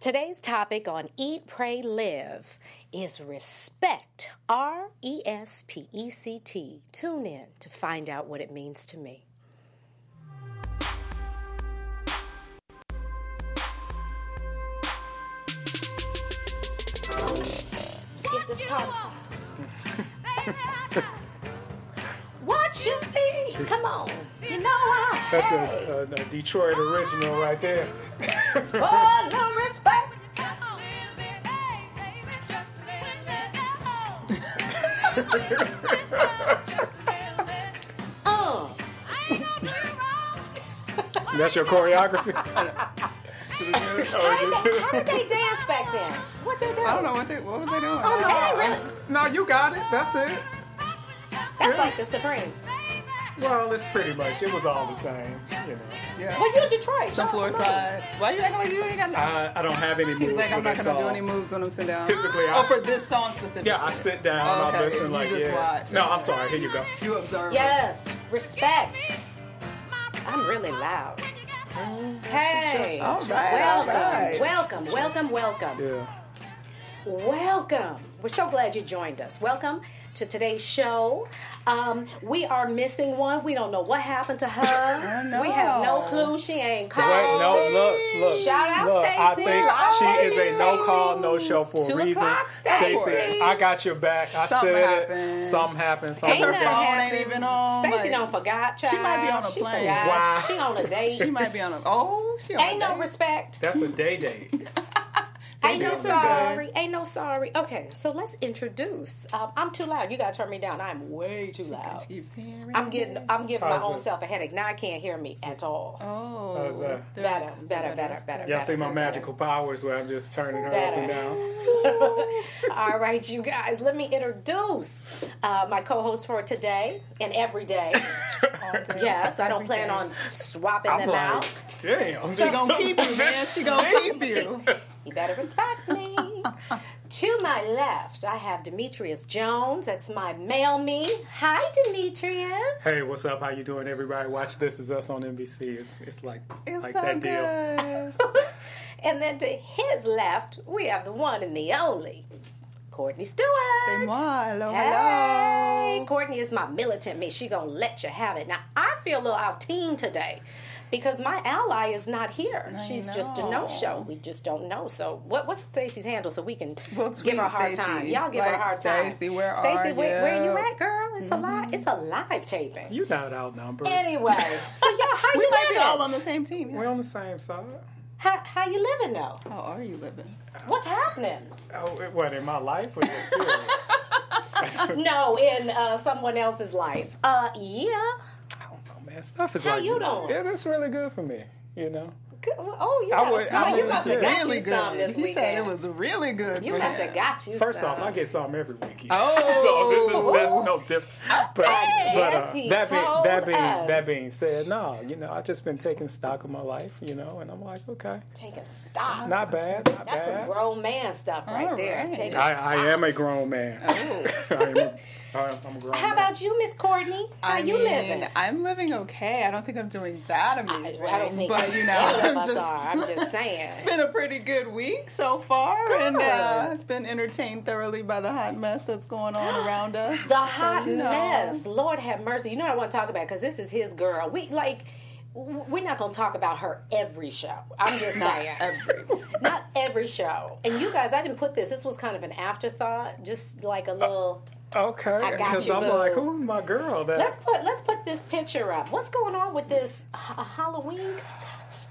Today's topic on Eat, Pray, Live is respect. R E S P E C T. Tune in to find out what it means to me. Let's get this party started. What you? Come on. You know I That's hate. a, a, a Detroit original right there. Oh, no respect. Uh, That's your choreography. how, did they, how did they dance back then? What they doing? I don't know what they what was they doing. Hey, really? no, you got it. That's it. That's like the Supreme. Well, it's pretty much. It was all the same. You know. Yeah. Well, you're Detroit. Some floor come on. side. Why you acting like you ain't got no? I, I don't have any moves He's like, I'm not gonna do any moves when I'm sitting down. Typically, I- oh, for this song specifically. Yeah, I sit down. Oh, I okay. listen You like just yeah. watch. No, I'm sorry. Here you go. You observe. Yes, respect. I'm really loud. Hey, All right, welcome, all right. welcome, welcome, welcome. Yeah. Welcome. We're so glad you joined us. Welcome to today's show. Um, we are missing one. We don't know what happened to her. know. We have no clue. She ain't called. Wait, no, look, look. Shout out look, I Stacy. think Live she is a no call, no show for Two a reason. o'clock, Stacy, Stacy. I got your back. I Something said happened. it. Something happened. Ain't Something her phone ain't even on, Stacy like- don't forgot. Child. She might be on a She plane. forgot. Wow. She on a date. She might be on a. Oh, she on Ain't a no date. respect. That's a day date. Ain't no That's a sorry. Ain't no sorry. Okay, so let's introduce. Um, I'm too loud. You gotta turn me down. I'm way too loud. She keeps hearing. I'm getting. I'm giving my How's own it? self a headache. Now I can't hear me at all. Oh. How's that? there Better, better, better, better. Y'all see my better, magical powers where I'm just turning her Better. up and down. All right, you guys. Let me introduce uh, my co-host for today and every day. Yes, I don't Every plan day. on swapping I'm them like, out. damn. She gonna keep you, man. She gonna keep you. You better respect me. to my left, I have Demetrius Jones. That's my male me. Hi, Demetrius. Hey, what's up? How you doing, everybody? Watch This Is Us on NBC. It's it's like It's like so that deal. And then to his left, we have the one and the only, Courtney Stewart. Say moi. Hello, Hey, hello. Courtney is my militant me. She gonna let you have it. Now I feel a little out team today because my ally is not here. She's just a no-show. We just don't know. So what what's Stacy's handle so we can Well, give her a hard Stacey. time. Y'all give her a Like, hard time. Stacey, where Stacey, are where, where you you? at, girl? It's a live. It's a live taping. You not outnumbered. Anyway, so y'all, how We you might be living? all on the same team. We're on the same side. how, how you living though? How are you living? What's happening? Oh, what in my life or your? No, in uh, someone else's life. Uh, yeah. I don't man. Stuff is How like you doing? Yeah, that's really good for me. You know. Good. Oh yeah. I would- That's I would you must have got really you some good. this He weekend. said it was really good. You must have got you First some. off, I get some every weekend. Oh. so this is that's no different. But, I but uh, he that being that being us. that being said, no, you know, I just been taking stock of my life, you know, and I'm like, okay, Take a stop. not bad, not That's some grown man stuff right All there. right. Take a I, stop. I am a grown man. I am a, I'm a How man. about you, Miss Courtney? How I you mean, living? I'm living okay. I don't think I'm doing that amazing. I don't think but you know, I'm us just, are. I'm just saying. it's been a pretty good week so far, and Good. uh, been entertained thoroughly by the hot mess that's going on around us. The hot you know. mess. Lord have mercy. You know what I want to talk about because this is his girl. We like. We're not going to talk about her every show. I'm just Not saying. every. Not every show. And you guys, I didn't put this. This was kind of an afterthought, just like a little. Okay, because I'm boo. like, who's my girl? That Let's put let's put this picture up. What's going on with this ha- Halloween?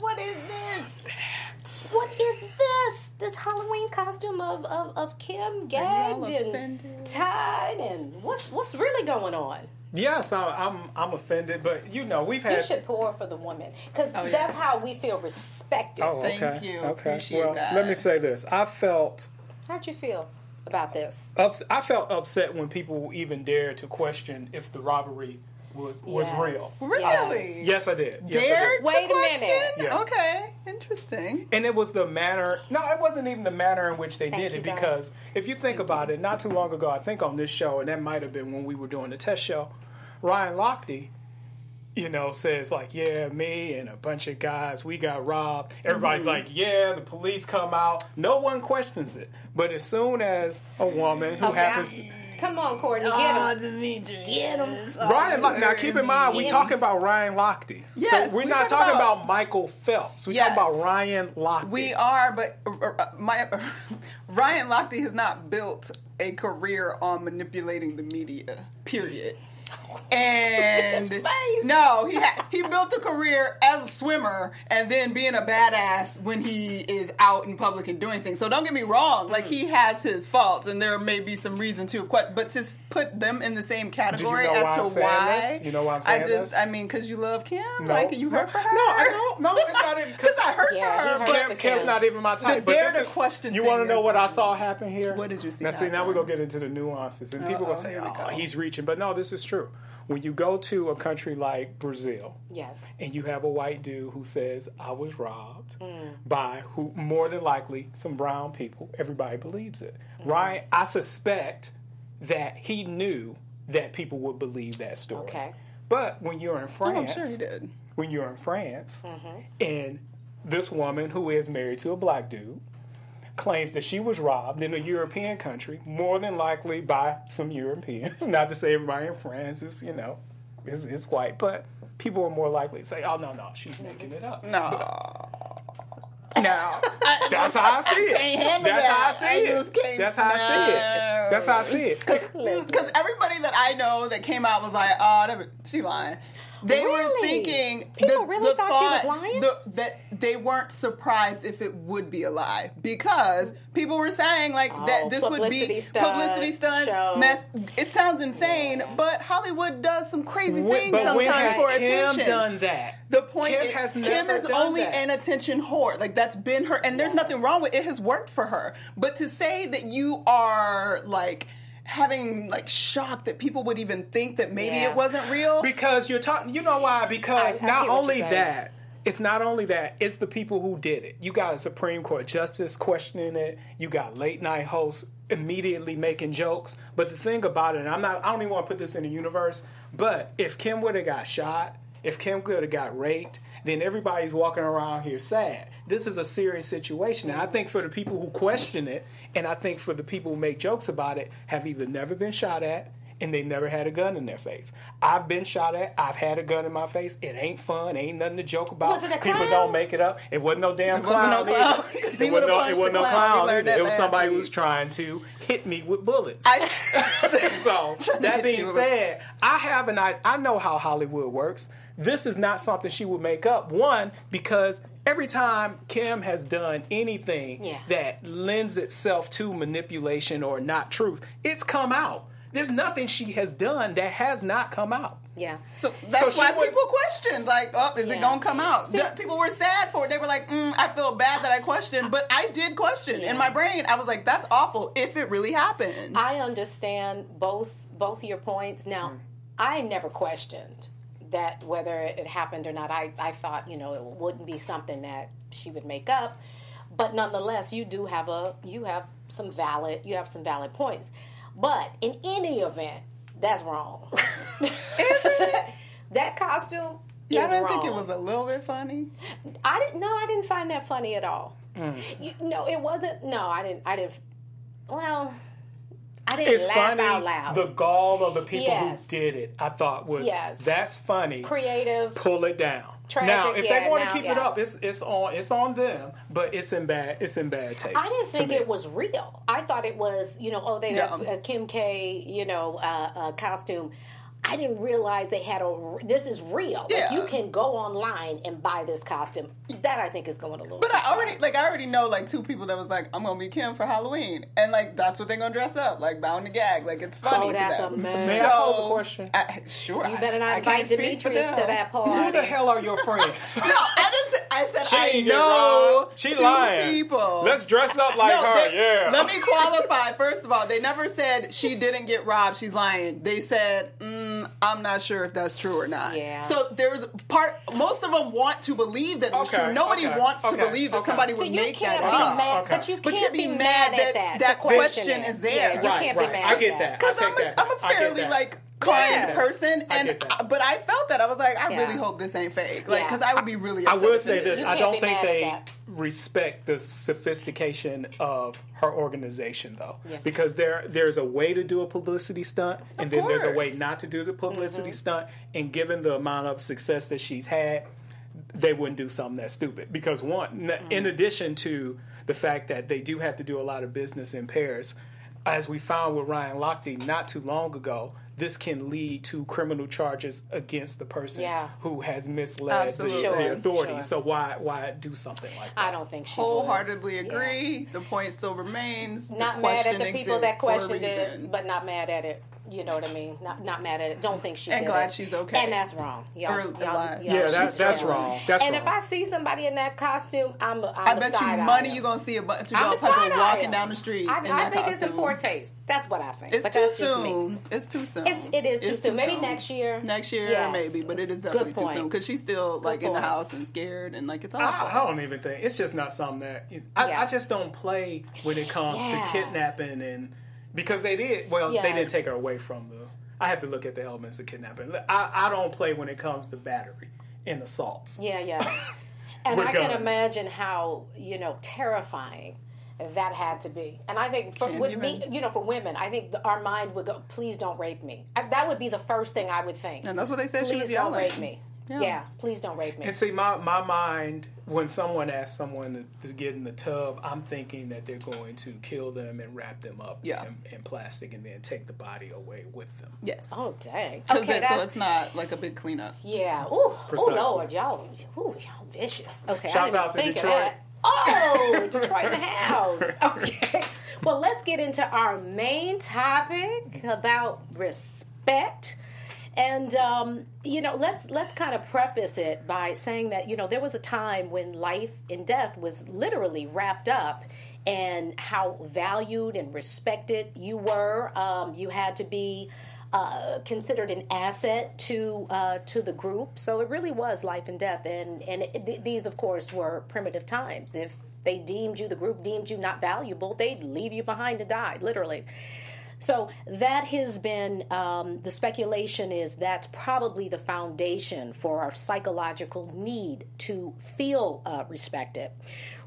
what is this? What is this? This Halloween costume of of, of Kim all gagged and tied and what's what's really going on? yes, I, I'm I'm offended, but you know, we've had. You should pour for the woman because Oh, that's yeah. how we feel respected. Oh, Thank okay. you. Okay. Appreciate well, that. let me say this. I felt How'd you feel about this? ups- I felt upset when people even dared to question if the robbery was was Yes. real. Really? Yes, I did. Yes, I Dared did. to Wait a question? minute. Yeah. Okay, interesting. And it was the manner. No, it wasn't even the manner in which they Thank did you, it. darling. Because if you think about it, not too long ago, I think on this show, and that might have been when we were doing the test show, Ryan Lochte you know, says like, "Yeah, me and a bunch of guys, we got robbed." Everybody's like, "Yeah." The police come out. No one questions it. But as soon as a woman who happens, Come on, Courtney, Oh, get him. Demetrius. Get him. Ryan, Lochte- now keep in mind, we're talking about Ryan Lochte. Yes, so we're we not talking talking about- about, Michael Phelps. We're Yes. talking about Ryan Lochte. We are, but uh, uh, Ryan Lochte has not built a career on manipulating the media. Period. And no, he ha- he built a career as a swimmer and then being a badass when he is out in public and doing things. So don't get me wrong, like hmm. he has his faults and there may be some reason to, but to put them in the same category know as why to why, this? You know why I'm saying I just, this? I mean, because you love Kim, No. like you hurt for her. No, I don't. No, it's not even Because I hurt Yeah, for her, but Kim, Kim. Kim's not even my type. but dare to question You want to know what I saw happen here? What did you see Now, see, now we're gonna get into the nuances, and people Uh-oh, gonna say, "Oh, he's reaching," but no, this is true. When you go to a country like Brazil, Yes. and you have a white dude who says, "I was robbed Mm. by who more than likely some brown people," everybody believes it. Mm-hmm. Right? I suspect that he knew that people would believe that story. Okay. But when you're in Oh, I'm France, sure he did. when you're in France Mm-hmm. and this woman who is married to a black dude claims that she was robbed in a European country, more than likely by some Europeans. Not to say everybody in France is, you know, is, is white, but people are more likely to say, oh, no, no, she's making it up. No. Now, that's how I see it. That's how I see it. That's how I see it. That's how I see it. Because everybody that I know that came out was like, oh, that, she lying. They were thinking People really thought she was lying? the- that they weren't surprised if it would be a lie because people were saying like Oh, that this would be stunt, publicity stunts. show. Mess. It sounds insane, Yeah. but Hollywood does some crazy When- things but when sometimes has for Kim attention. done that? The point Kim is, has Kim is done only that. an attention whore. Like that's been her, and there's nothing wrong with it. Has worked for her. But to say that you are like having like shock that people would even think that maybe Yeah. it wasn't real. Because you're talking, you know why? Because I- I not only you're saying. that, it's not only that, it's the people who did it. You got a Supreme Court justice questioning it. You got late night hosts immediately making jokes. But the thing about it, and I'm not, I don't even want to put this in the universe, but if Kim would have got shot, if Kim could have got raped, then everybody's walking around here sad. This is a serious situation. And I think for the people who question it, and I think for the people who make jokes about it, have either never been shot at and they never had a gun in their face. I've been shot at. I've had a gun in my face. It ain't fun. Ain't nothing to joke about. Was it a People clown? don't make it up. It wasn't no damn It wasn't no clown. clown, It wasn't no, punched it wasn't no clown. We clown. learned either. that It was somebody who was trying to hit me with bullets. I, so that being said, I have an I, I know how Hollywood works. This is not something she would make up. One because every time Kim has done anything Yeah. that lends itself to manipulation or not truth, it's come out. There's nothing she has done that has not come out. Yeah. so that's she why would- people questioned, like, oh, is Yeah. it gonna come out? See- The- people were sad for it. They were like, mm, I feel bad that I questioned, but I did question. Yeah. In my brain, I was like, that's awful if it really happened. I understand both both your points. Now, I never questioned that whether it happened or not. I, I thought, you know, it wouldn't be something that she would make up. But nonetheless, you do have a you have some valid you have some valid points. But in any event, that's wrong. that costume yeah, I is didn't wrong. think it was a little bit funny. I didn't. No, I didn't find that funny at all. Mm. You, no, it wasn't. No, I didn't. I didn't. Well, I didn't It's laugh funny. out loud. The gall of the people Yes. who did it, I thought was Yes. that's funny. Creative. Pull it down. Tragic, now, if yeah, they want to keep it up, it's it's on it's on them. But it's in bad it's in bad taste. I didn't think it was real. I thought it was, you know, oh, they have a Kim K, you know, uh, uh, costume. I didn't realize they had a. This is real. Like Yeah. you can go online and buy this costume. That I think is going a little. But too I far. already like I already know like two people that was like I'm gonna be Kim for Halloween and like that's what they're gonna dress up like bound to gag like it's funny Oh, to that's them. a mess. May I pose a question? I, sure, You better not I invite can't speak Demetrius to that party. Who the hell are your friends? No, I didn't. Say, I said She I know robbed. She two lying. people. Let's dress up like No, her. they- yeah. Let me qualify. First of all, they never said she didn't get robbed. She's lying. They said, mm, "I'm not sure if that's true or not." Yeah. So there's part. Most of them want to believe that it was Okay, true. Nobody okay, wants to believe that okay. somebody So would make that up. mad, Okay. but you can't but you'd be be mad, mad at that that. that question question it. is there. Yeah, you Right, can't right. be mad. I get that. that. Because I'm, a, that. I'm a I get fairly like kind Yes. person, I and get that. but I felt that I was like, I Yeah. really hope this ain't fake, like because I would be really. I Upset would say this. I don't think they that. Respect the sophistication of her organization, though, Yeah. because there there's a way to do a publicity stunt, and then there's a way not to do the publicity Mm-hmm. stunt. And given the amount of success that she's had, they wouldn't do something that stupid. Because one, n- in addition to the fact that they do have to do a lot of business in pairs, as we found with Ryan Lochte not too long ago. This can lead to criminal charges against the person Yeah. who has misled the, Absolutely. the Sure, authorities. sure. So why why do something like that? I don't think she would. wholeheartedly agree. The point still remains. the Not mad at the people that questioned it, but not mad at it. You know what I mean? Not not mad at it. Don't think she And did glad it. she's okay. And that's wrong. Y'all, Or y'all, y'all- Yeah, she's that's that's wrong. wrong. That's and wrong. if I see somebody in that costume, I'm. I'm I bet you side-eye money you're gonna see a bunch of y'all people walking down the street I, in I that think costume. it's in poor taste. That's what I think. It's but too that's just me. soon. It's too soon. It's, it is too It's soon. Maybe soon. next year. Next year, Yes. maybe, but it is definitely too soon because she's still like in the house and scared and like it's I, awful. I don't even think it's just not something that I, just don't play when it comes to kidnapping and because they did well they didn't take her away from the I have to look at the elements of kidnapping. I, I don't play when it comes to battery and assaults. Yeah, yeah. And With I can imagine how you know terrifying that had to be. And I think for Can't with me, even- you know, for women, I think the, our mind would go, "Please don't rape me." I, that would be the first thing I would think. and that's what they said she please was don't yelling. rape me. Yeah. Yeah. please don't rape me. And see, my, my mind, when someone asks someone to, to get in the tub, I'm thinking that they're going to kill them and wrap them up Yeah. in, in plastic and then take the body away with them. Yes. oh dang. 'Cause Okay, it- so it's not like a big cleanup. yeah. Ooh, oh Precisely. Lord, y'all, ooh, y'all vicious. Okay, I Shouts didn't out to think Detroit. Oh, Detroit in the house. Okay. Well, let's get into our main topic about respect. And um, you know, let's let's kind of preface it by saying that you know there was a time when life and death was literally wrapped up, and how valued and respected you were. Um, you had to be uh, considered an asset to uh, to the group. So it really was life and death. And and it, th- these, of course, were primitive times. If they deemed you, the group deemed you not valuable, they'd leave you behind to die, literally. So that has been um, the speculation is that's probably the foundation for our psychological need to feel uh, respected.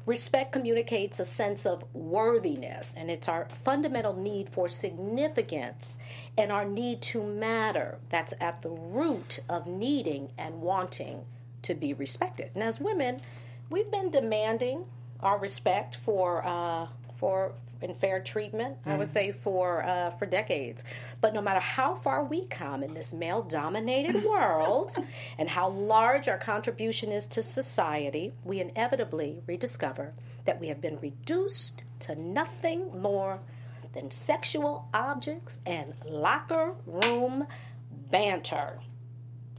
Respect communicates a sense of worthiness, and it's our fundamental need for significance and our need to matter. That's at the root of needing and wanting to be respected. And as women, we've been demanding our respect for uh, for and fair treatment. I would say for uh, for decades. But no matter how far we come in this male dominated world, and how large our contribution is to society, we inevitably rediscover that we have been reduced to nothing more than sexual objects and locker room banter.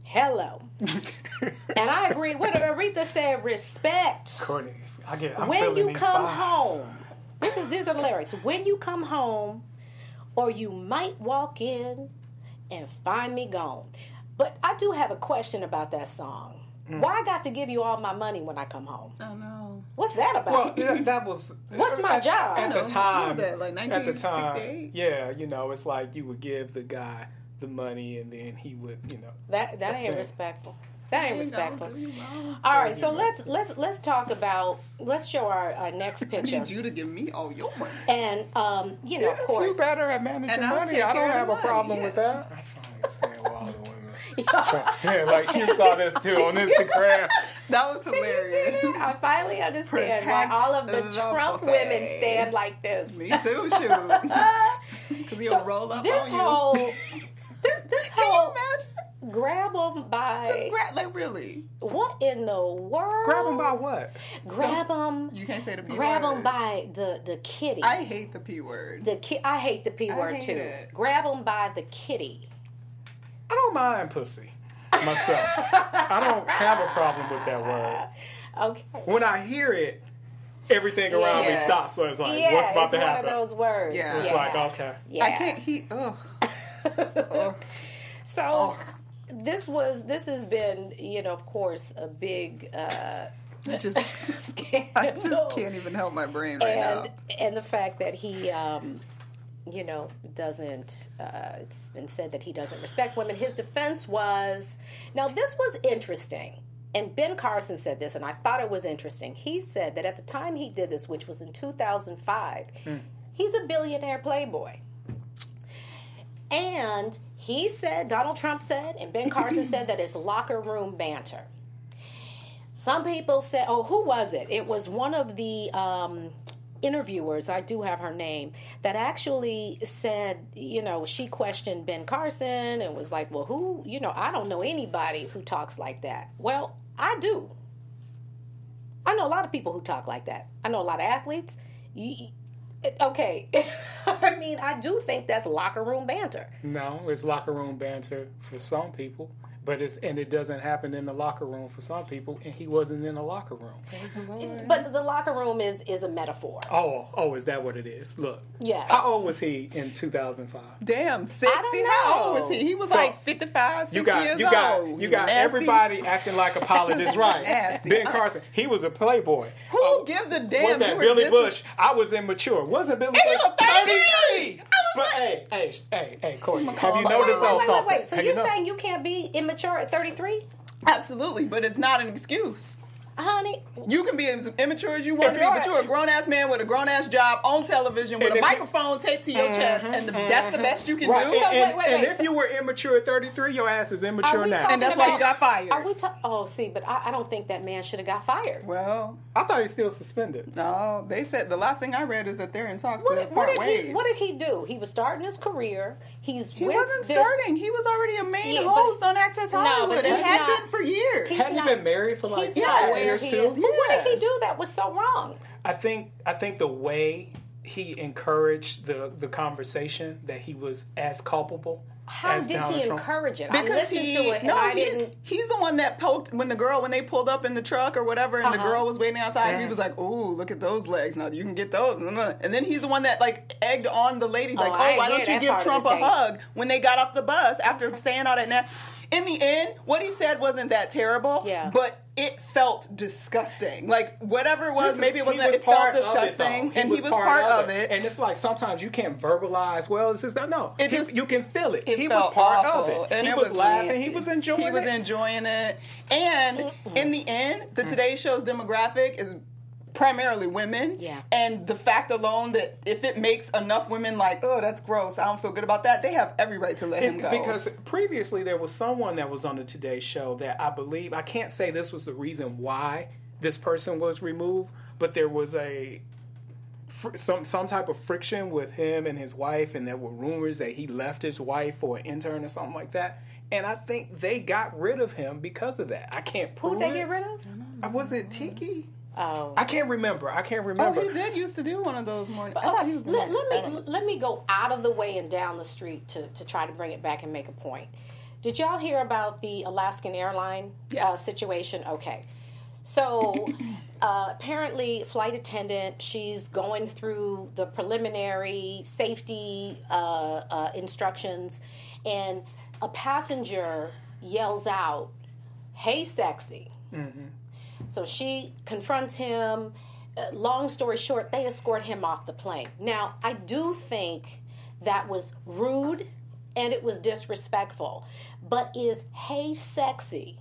Hello. and I agree. What Aretha said, respect Courtney, I get. I'm when you come vibes. home, this is these are the lyrics. When you come home, or you might walk in and find me gone. But I do have a question about that song. Mm. Why I got to give you all my money when I come home? Oh no. What's that Well, about? that, that was What's my at, job? at the time. what was that, like at the time, 1968? yeah, you know, it's like you would give the guy the money, and then he would, you know, that that ain't Okay. respectful. That ain't Ain't respectful. gonna do you wrong. All right, so let's let's let's talk about let's show our, our next I picture. need you to give me all your money. And um, you know, of course, you better at managing And money, I don't care of have the a money, problem yeah. with that. I stand with all the women. Stand like you saw this too on Instagram. That was Did you see hilarious. that? I finally understand Protect why all of the the Trump pussy. women stand like this. Me too, shoot. Because he'll So roll up this on you. whole this, this Can whole imagine? Grab them by Just grab, like really. what in the world? Grab them by what? grab them. You can't say the P Grab word. them by the the kitty. I hate the P word. the ki- I hate the p I word too. it. Grab them by the kitty. I don't mind pussy myself. I don't have a problem with that word. Okay. When I hear it, everything around me stops. So it's like, yeah, what's about it's to one happen? of those words. Yeah. It's yeah. like, okay. Yeah. I can't. He. Ugh. ugh. So Ugh. This was this has been you know of course a big uh, I just. I just can't even help my brain right and now. and the fact that he um, you know, doesn't, uh, it's been said that he doesn't respect women. His defense was, now this was interesting. And Ben Carson said this, and I thought it was interesting. He said that at the time he did this, which was in 2005, he's a billionaire playboy. And he said, Donald Trump said, and Ben Carson said that it's locker room banter. Some people said, oh, who was it? It was one of the um, interviewers, I do have her name, that actually said, you know, she questioned Ben Carson and was like, well, who, you know, I don't know anybody who talks like that. Well, I do. I know a lot of people who talk like that. I know a lot of athletes. You, okay. I mean, I do think that's locker room banter. No, it's locker room banter for some people, but it's and it doesn't happen in the locker room for some people. And he wasn't in the locker room. But the locker room is is a metaphor. Oh, oh, is that what it is? Look, Yes. How old was he in 2005? Damn, 60? How old was he? He was So, like 55, 60 You got years you got old. you got Nasty. everybody acting like apologists, right? Nasty. Ben Carson, he was a playboy. Who Oh, gives a damn? What's that? You were Billy dis- Bush. I was immature. Wasn't Billy And Bush was 33. But hey, hey, hey, hey, Courtney, have you Wait, noticed wait, though wait, something? wait, wait. So Have you're you know- saying you can't be immature at 33? Absolutely, but it's not an excuse. Honey, You can be as immature as you want to be, but you're a grown ass man with a grown ass job on television with a microphone taped to your chest, and the, mm-hmm. that's the best you can Right, do. and, So, and, wait, wait, and wait, if so- you were immature at 33, your ass is immature now. And that's why you got fired. Are we talking? Oh, see, but I, I don't think that man should have got fired. well, I thought he was still suspended. no, they said the last thing I read is that they're in talks What to did, what, part did ways. he, what did he do? He was starting his career. He's He with wasn't this- starting. He was already a main Yeah, but- host on Access Hollywood but and had not- been for years. he's Hadn't he been married for like He's Yeah, where years he too? is. But what did he do that was so wrong? I think I think the way he encouraged the the conversation that he was as culpable. How as did Donald he Trump. encourage it? I Because listened he, to it and no, I he's, didn't. he's the one that poked when the girl when they pulled up in the truck or whatever, and the Uh-huh. girl was waiting outside. He was like, "Ooh, look at those legs! Now you can get those." And then he's the one that like egged on the lady, like, I "Oh, why don't you give Trump a hug?" When they got off the bus after saying all that. Now, in the end, what he said wasn't that terrible, Yeah. but it felt disgusting. Like whatever it was, Listen, maybe it wasn't. was it felt part it, disgusting, though. and he was part, of it. And it's like sometimes you can't verbalize. Well, it's just no. It He- just- you can feel it. It he was part awful, of it. and he it was, laughing. nasty. He was enjoying He was enjoying it. And in the end, the Today Show's demographic is primarily women. Yeah. And the fact alone that if it makes enough women like, oh, that's gross, I don't feel good about that, they have every right to let him go. Because previously there was someone that was on the Today Show that I believe I can't say this was the reason why this person was removed, but there was a some some type of friction with him and his wife, and there were rumors that he left his wife for an intern or something like that. And I think they got rid of him because of that. I can't prove Who'd they it. get rid of? Uh, Was it Tiki? Oh. I can't remember. I can't remember. oh, remember. he did used to do one of those mornings. I thought Okay, he was let, let me let me go out of the way and down the street to, to try to bring it back and make a point. Did y'all hear about the Alaskan airline uh, situation? Okay, so uh, apparently, flight attendant she's going through the preliminary safety uh, uh, instructions, and a passenger yells out, "Hey, sexy!" So she confronts him. Uh, long story short, they escort him off the plane. Now, I do think that was rude and it was disrespectful. But is hey sexy?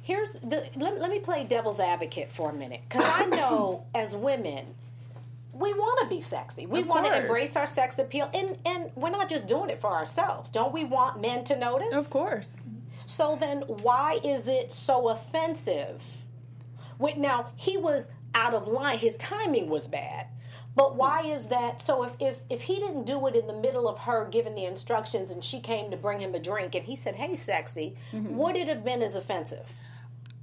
Here's the let, let me play devil's advocate for a minute cuz I know as women we want to be sexy. We want to embrace our sex appeal and and we're not just doing it for ourselves. Don't we want men to notice? Of course. So then, why is it so offensive? Wait, now he was out of line. His timing was bad. But why is that? So if, if if he didn't do it in the middle of her giving the instructions and she came to bring him a drink and he said, "Hey, sexy," mm-hmm. would it have been as offensive?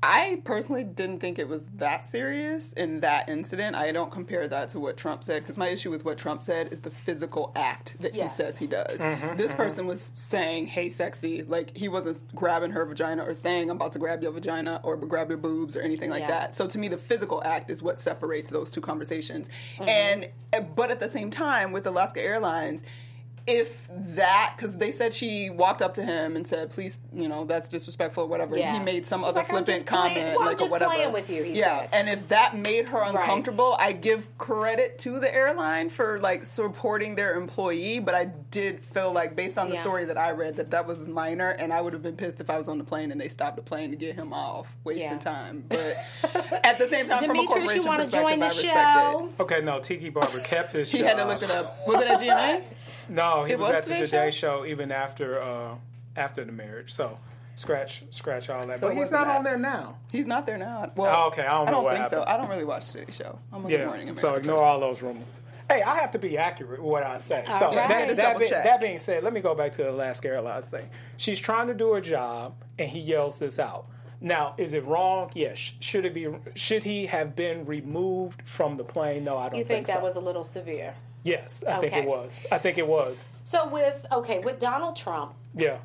I personally didn't think it was that serious in that incident. I don't compare that to what Trump said because my issue with what Trump said is the physical act that Yes. he says he does. Mm-hmm, mm-hmm. this person was saying, "Hey, sexy," like he wasn't grabbing her vagina or saying, "I'm about to grab your vagina" or grab your boobs or anything like Yeah. that. So to me, the physical act is what separates those two conversations. Mm-hmm. And eh, but at the same time, with Alaska Airlines if that because they said she walked up to him and said please you know that's disrespectful or whatever Yeah. he made some He's other like, flippant just playing- comment well, I'm like or whatever with you, he yeah said. and if that made her uncomfortable i give credit to the airline for like supporting their employee but i did feel like based on the Yeah. story that i read that that was minor and i would have been pissed if i was on the plane and they stopped the plane to get him off wasting Yeah. time but at the same time from a Demetrius, corporation you want to perspective join the i respect show? it Okay, no, Tiki Barber kept his he job. had to look it up was it at gma No, he It was, was at the Today Today Show? show? even after uh, after the marriage. So scratch scratch all that. So but he's not that? on there now. He's not there now. Well, Oh, okay, I don't know what think so. I don't really watch Today Show. I'm a Good Morning Yeah. America. So ignore person. all those rumors. Hey, I have to be accurate with what I say. so right. that, that, be- that being said, let me go back to the Alaska Airlines thing. She's trying to do her job, and he yells this out. Now, is it wrong? Yes. Should it be? Should he have been removed from the plane? No, I don't You think so. that was a little severe? Yes, I think Okay. it was. I think it was. So with okay with Donald Trump, Yeah.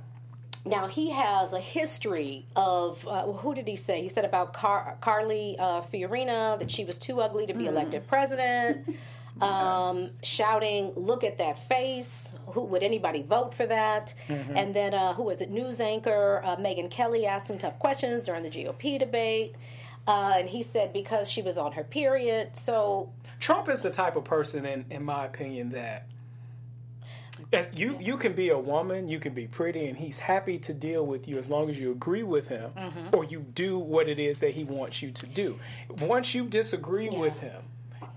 now he has a history of uh, who did he say? He said about Car- Carly uh, Fiorina that she was too ugly to be elected president. Um, shouting, "Look at that face! Who would anybody vote for that?" And then uh, who was it? News anchor uh, Megyn Kelly asked him tough questions during the GOP debate, uh, and he said because she was on her period. So Trump is the type of person, in in my opinion, that as you you can be a woman, you can be pretty, and he's happy to deal with you as long as you agree with him Mm-hmm. or you do what it is that he wants you to do. Once you disagree with him,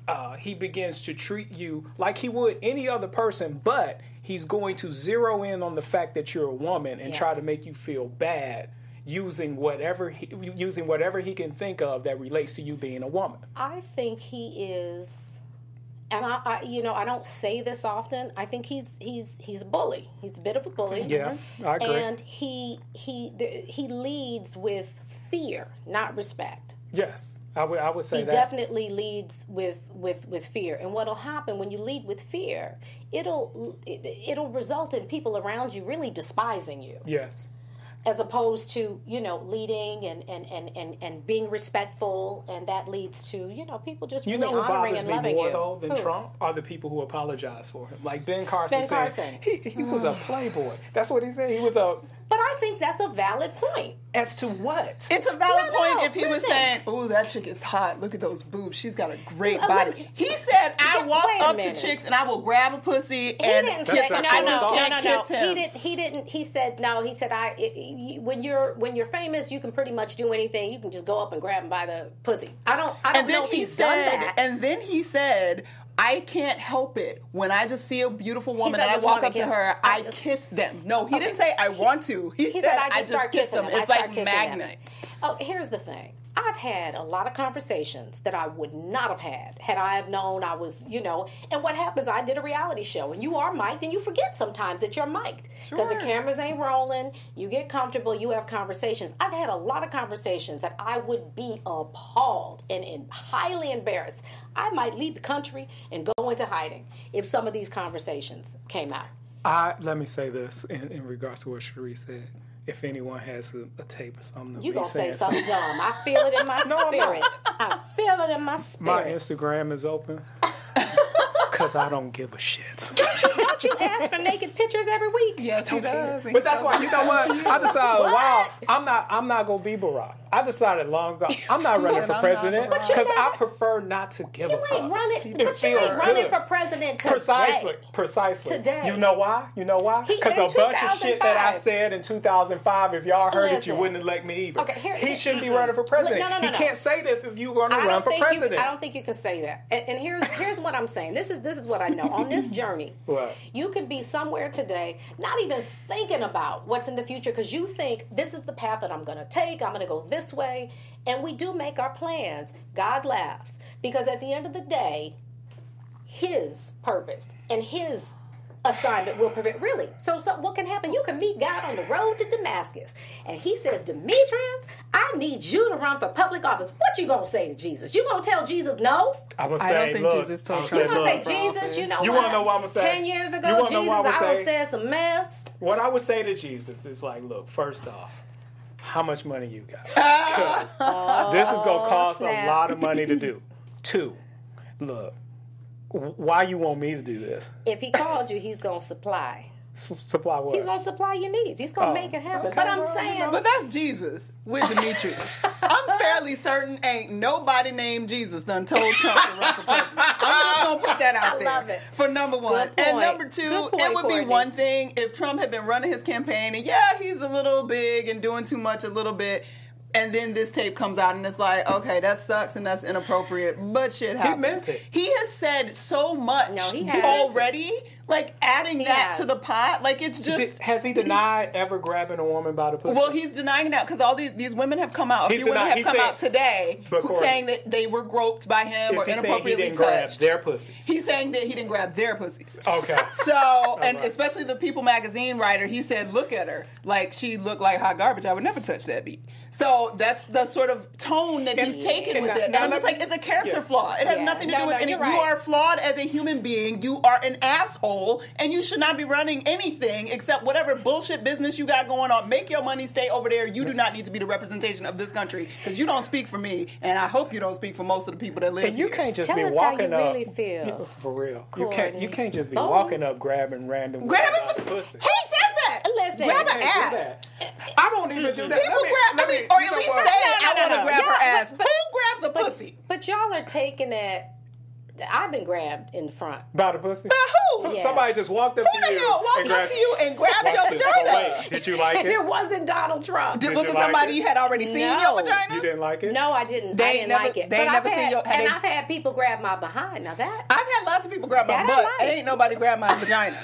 uh, he begins to treat you like he would any other person, but he's going to zero in on the fact that you're a woman and Yeah. try to make you feel bad using whatever he, using whatever he can think of that relates to you being a woman. I think he is, and I, I, you know, I don't say this often. I think he's he's he's a bully. He's a bit of a bully. Yeah, I agree. And he he the, he leads with fear, not respect. Yes, I would. I would say He that. definitely leads with with with fear. And what'll happen when you lead with fear? It'll it, it'll result in people around you really despising you yes. As opposed to you know leading and and and and, and being respectful and that leads to you know people just You really know who honoring bothers and me loving more you though than Who? Trump are the people who apologize for him, like Ben Carson. Ben said, Carson. He, he was a playboy. That's what he said. He was a. but i think that's a valid point As to what? It's a valid No, no, point no, if he was saying, "Ooh, that chick is hot. Look at those boobs. She's got a great Uh, body." let- He said, "I Yeah, walk wait a up to chicks and I will grab a pussy he and didn't kiss say her. no, I no, just no, can't no, no. kiss him." He didn't. He didn't. He said no. He said I. It, when you're when you're famous, you can pretty much do anything. You can just go up and grab him by the pussy. I don't. I don't and then know if he he's done said, that. and then he said, "I can't help it when I just see a beautiful woman and I "Just walk up to kiss- her, I I just- kiss them." No, he didn't say I want to. He, He said, said, "I just start kiss kissing them." them. I It's like kissing them. magnets. Oh, here's the thing. I've had a lot of conversations that I would not have had had I have known I was, you know. And what happens? I did a reality show, and you are mic'd, and you forget sometimes that you're mic'd because the cameras ain't rolling. You get comfortable. You have conversations. I've had a lot of conversations that I would be appalled and, and highly embarrassed. I might leave the country and go into hiding if some of these conversations came out. I let me say this in, in regards to what Cherie said. If anyone has a, a tape or something, of You gonna say saying something dumb? I feel it in my No, I'm spirit. I feel it in my spirit. My Instagram is open because I don't give a shit. Don't you ask for naked pictures every week? Yes, he does. But that's why you know what I decided. Wow, I'm not. I'm not gonna be Barack. I decided long ago. I'm not running for president because I prefer not to give a You fuck. ain't running. It But you ain't running for president today. Precisely, precisely. Today. You know why? You know why? Because a bunch of shit that I said in 2005, if y'all heard it, you wouldn't elect me either. Okay, here- he shouldn't be running for president. No, no, no, he can't say this if you're going to run for president. you. I don't think you can say that. And, and here's here's what I'm saying. This is this is what I know. On this journey, What? you could be somewhere today, not even thinking about what's in the future, because you think this is the path that I'm going to take. I'm going to go this way, and we do make our plans. God laughs because at the end of the day, His purpose and His assignment will prevent really so so what can happen you can meet god on the road to damascus and he says demetrius i need you to run for public office what you gonna say to jesus you gonna tell jesus no I would say, I don't think look, Jesus told I would Trump you gonna say look, for jesus you know You what? wanna know what I'ma say? 10 years ago jesus I'ma i done say? some mess What I would say to Jesus is like, look, first off, how much money you got? 'Cause this is gonna cost snap. a lot of money to do. Two, look, Why you want me to do this? If he called you, he's gonna supply. S- Supply what? He's gonna supply your needs. He's gonna Oh, make it happen. okay, but I'm well, you saying, know. But that's Jesus with Demetrius. I'm fairly certain ain't nobody named Jesus done told Trump to run for president. I'm just gonna put that out I there. love it. For number one. Good And number two, Good point, it would be one thing if Trump had been running his campaign and yeah, he's a little big and doing too much a little bit. And then this tape comes out and it's like, okay, that sucks and that's inappropriate, but shit happens. meant it. He has said so much No, he has. already. Like adding He that has. to the pot, like it's just Did- has he denied ever grabbing a woman by the pussy? well, he's denying that because all these, these women have come out. A He's few women denied- have he come said- out today But who saying that they were groped by him Is or he saying he inappropriately didn't grab touched. their pussies? He's saying that he didn't grab their pussies. Okay. So, and right. especially the People magazine writer, he said, "Look at her, like she looked like hot garbage. I would never touch that beat." So that's the sort of tone that he's And- taken with now- it. And now I'm just like, it's a character yeah. flaw. It has Yeah. nothing to No, do with no, any. you're You are flawed as a human being. You are an asshole, and you should not be running anything except whatever bullshit business you got going on. Make your money stay over there. You do not need to be the representation of this country because you don't speak for me, and I hope you don't speak for most of the people that live and you here. can't just Tell be us how you walking up. really feel. Yeah, for real. You can't. You can't just be Oh. walking up grabbing random. Grab women it. by the Who pussy. says that? Listen. grab You her can't do ass. I won't even do that. People Let me- grab, let I mean, me- or at least say, No, no, "I want to no. grab Yeah, her ass." but- but- Who grabs a but, pussy? but y'all are taking it. I've been grabbed in the front. by the pussy. By who? Yes. Somebody just walked up Who to the you. hell walked and up grabbed- to you and grabbed your Walked vagina? Did you like it? it wasn't Donald Trump. Did, Did was you it like somebody it? you had already seen No. your vagina? You didn't like it? No, I didn't. They I didn't never- like it. they But ain't I've never seen had, your- and I've had people grab my behind. Now that I've had lots of people grab my butt. liked. Ain't nobody grab my vagina.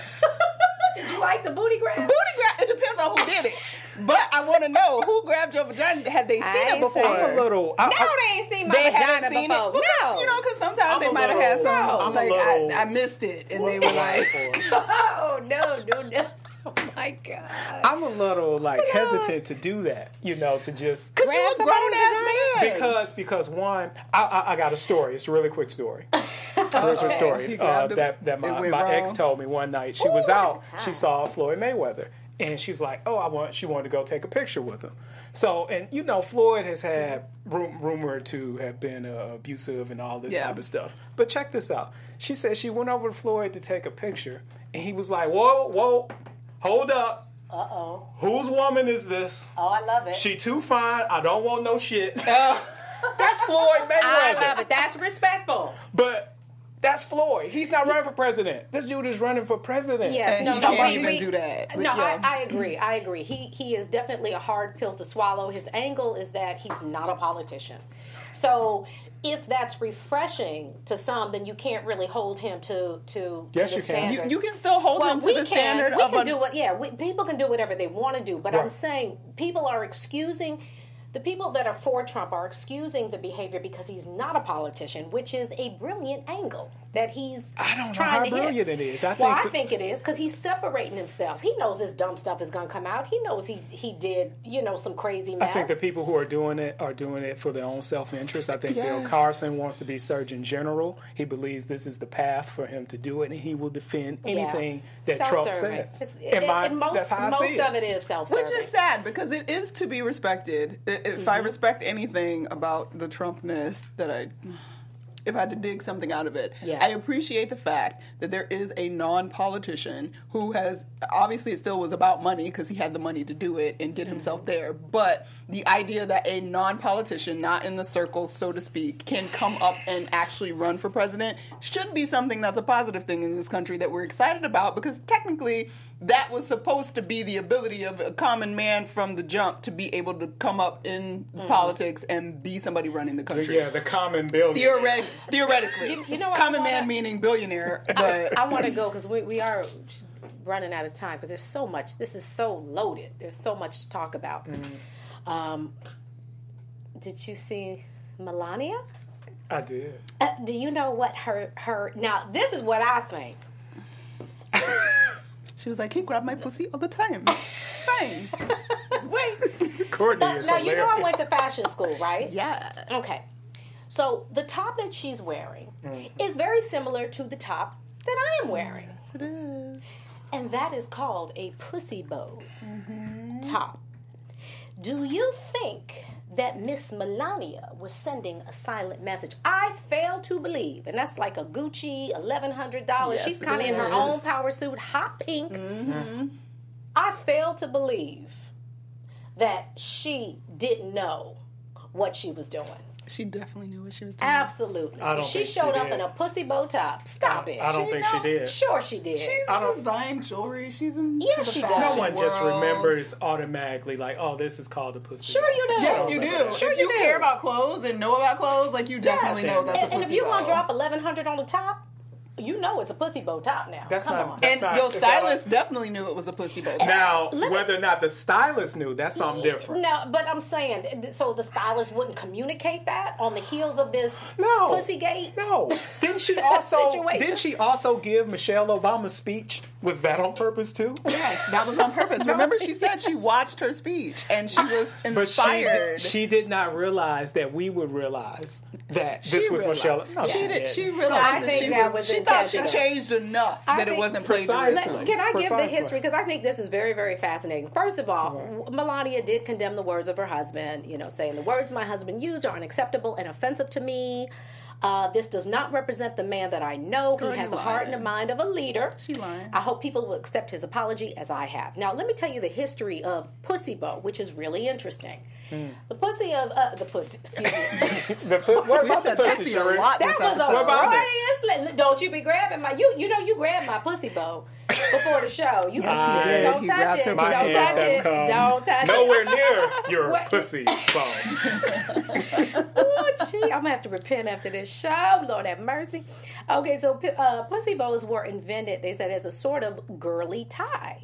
did you like the booty grab? Booty grab. It depends on who did it. But I want to know who grabbed your vagina. Had they I seen it before? I'm a little. I, No, I- they ain't seen my They vagina haven't seen before. it. Because, no, You know, because sometimes I'm they might have had little- some. I'm a like little- I, I missed it, and What's they were like, word for it? oh no, no, no. Oh my god. I'm a little like hesitant to do that. You know, to just "Cause you Grab a grown ass man." because because one, I, I, I got a story. It's a really quick story. Really quick He story uh, that that my, my wrong. ex told me one night. She was out. She saw Floyd Mayweather, and she's like, "Oh, I want." She wanted to go take a picture with him. So, and you know, Floyd has had rum, rumored to have been uh, abusive and all this Yeah. type of stuff. But check this out. She said she went over to Floyd to take a picture, and he was like, "Whoa, whoa, hold up." Uh oh. Whose woman is this? Oh, I love it. She too fine. I don't want no shit. that's Floyd Mayweather. I love it. That's respectful. But that's Floyd. He's not running for president. This dude is running for president. Yes, And no, he no, can't we- even we- do that. No, Yeah. I, I agree. I agree. He he is definitely a hard pill to swallow. His angle is that he's not a politician. So if that's refreshing to some, then you can't really hold him to to, Yes, to you the can. You- you can still hold well, him to the can. standard We of can a- do what. Yeah, we, people can do whatever they want to do. But I'm saying people are excusing. The people that are for Trump are excusing the behavior because he's not a politician, which is a brilliant angle that he's I don't know trying how to hit. brilliant it is. I well, think I that- think it is because he's separating himself. He knows this dumb stuff is going to come out. He knows he's he did you know some crazy I think the people who are doing it are doing it for their own self interest. I think Bill Carson wants to be Surgeon General. He believes this is the path for him to do it, and he will defend anything that Trump Self-serving. says. It's- And it- my- and most that's how I most see it. of it is self-serving. Which is sad because it is to be respected. I- If I mm-hmm. respect anything about the Trumpness that I. If I had to dig something out of it, Yeah. I appreciate the fact that there is a non-politician who has obviously it still was about money because he had the money to do it and get himself mm-hmm. there. But the idea that a non-politician, not in the circle so to speak, can come up and actually run for president should be something that's a positive thing in this country that we're excited about because technically that was supposed to be the ability of a common man from the jump to be able to come up in politics and be somebody running the country. Yeah, the common billionaire. Theoretic, theoretically, You- you know what, common man wanna- meaning billionaire, but I want to go because we, we are running out of time because there's so much. This is so loaded. There's so much to talk about. Mm-hmm. Um, did you see Melania? I did. Uh, do you know what her her now? This is what I think. She was like, he grabbed my pussy all the time. It's fine. Wait, Courtney but is now you know I went to fashion school, right? Yeah. Okay. So the top that she's wearing Mm-hmm. is very similar to the top that I am wearing. Yes, It is. And that is called a pussy bow Mm-hmm. top. Do you think that Miss Melania was sending a silent message. I fail to believe, and that's like a Gucci eleven hundred dollars. Yes, She's kind of in her own power suit, hot pink. Mm-hmm. I fail to believe that she didn't know what she was doing. She definitely knew what she was doing. Absolutely. So she think she showed up in a pussy bow top. Stop it. I don't She think she did. Sure, she did. She's I don't- designed jewelry. She's in. Yeah, the she does. No one just remembers automatically like, oh, this is called a pussy. Sure you do. Yes, you do. Sure if you you do. care about clothes and know about clothes, like you definitely Yes. know that's and, a and if you're gonna drop eleven hundred on the top, you know it's a pussy bow top now. That's Come not- on. that's And not- your stylist like- definitely knew it was a pussy bow. tie. Now, Let me- whether or not the stylist knew, that's something different. No, but I'm saying, so the stylist wouldn't communicate that on the heels of this No. pussy gate. No. Didn't she also didn't she also give Michelle Obama's speech? Was that on purpose too? Yes, that was on purpose. Remember, she said she watched her speech and she was But she inspired. did, she did not realize that we would realize that this She was realized- Michelle. No, she did. didn't. She I realized that think she that was. was she thought she changed enough I that it wasn't Precisely. plagiarism. Let- Can I give the history? Because I think this is very, very fascinating. First of all, mm-hmm. Melania did condemn the words of her husband, you know, saying the words my husband used are unacceptable and offensive to me. Uh, this does not represent the man that I know. Girl, he has a heart and a mind of a leader. She lying. I hope people will accept his apology as I have. Now, let me tell you the history of Pussy Bow, which is really interesting. The pussy of uh, the pussy. Excuse me. The pu- what about the pussy, pussy a lot That was a episode. about it? Freudian slip. Don't you be grabbing my you you know you grabbed my pussy bow before the show. You Yes, he did. Don't He touch it. her Don't touch it. come Don't touch it. nowhere near your pussy bone. Oh, gee, I'm gonna have to repent after this show. Lord have mercy. Okay, so uh, pussy bows were invented. They said as a sort of girly tie.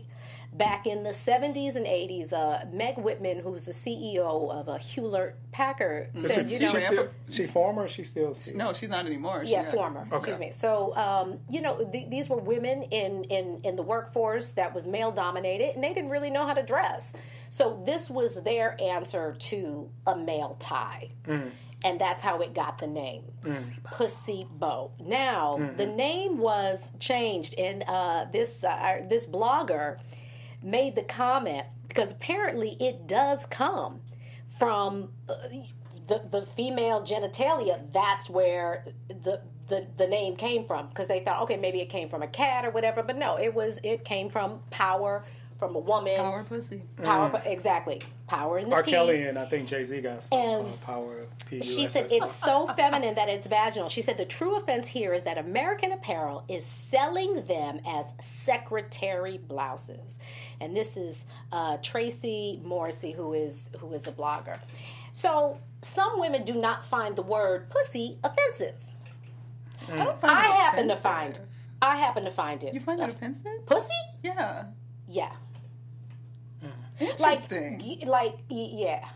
Back in the 70s and 80s, uh, Meg Whitman, who's the CEO of uh, Hewlett Packard, said, she, you know, she, still, she former? or She still? No, she's not anymore. She yeah, got- former. Excuse me. So, um, you know, th- these were women in, in in the workforce that was male dominated, and they didn't really know how to dress. So this was their answer to a male tie, and that's how it got the name, Pussy Bow. Now the name was changed, and uh, this uh, this blogger made the comment because apparently it does come from uh, the the female genitalia. That's where the the, the name came from because they thought okay maybe it came from a cat or whatever, but no, it was it came from power from a woman. Power pussy. Power, exactly. Power in the R. P. Kelly and I think Jay Z got some And uh, power. She said it's so feminine that it's vaginal. She said the true offense here is that American Apparel is selling them as secretary blouses, and this is uh, Tracie Morrissey, who is who is the blogger. So some women do not find the word pussy offensive. I don't find I it happen to find. I happen to find it. You find it offensive? pussy? Yeah. Yeah. Interesting. Like, like, yeah.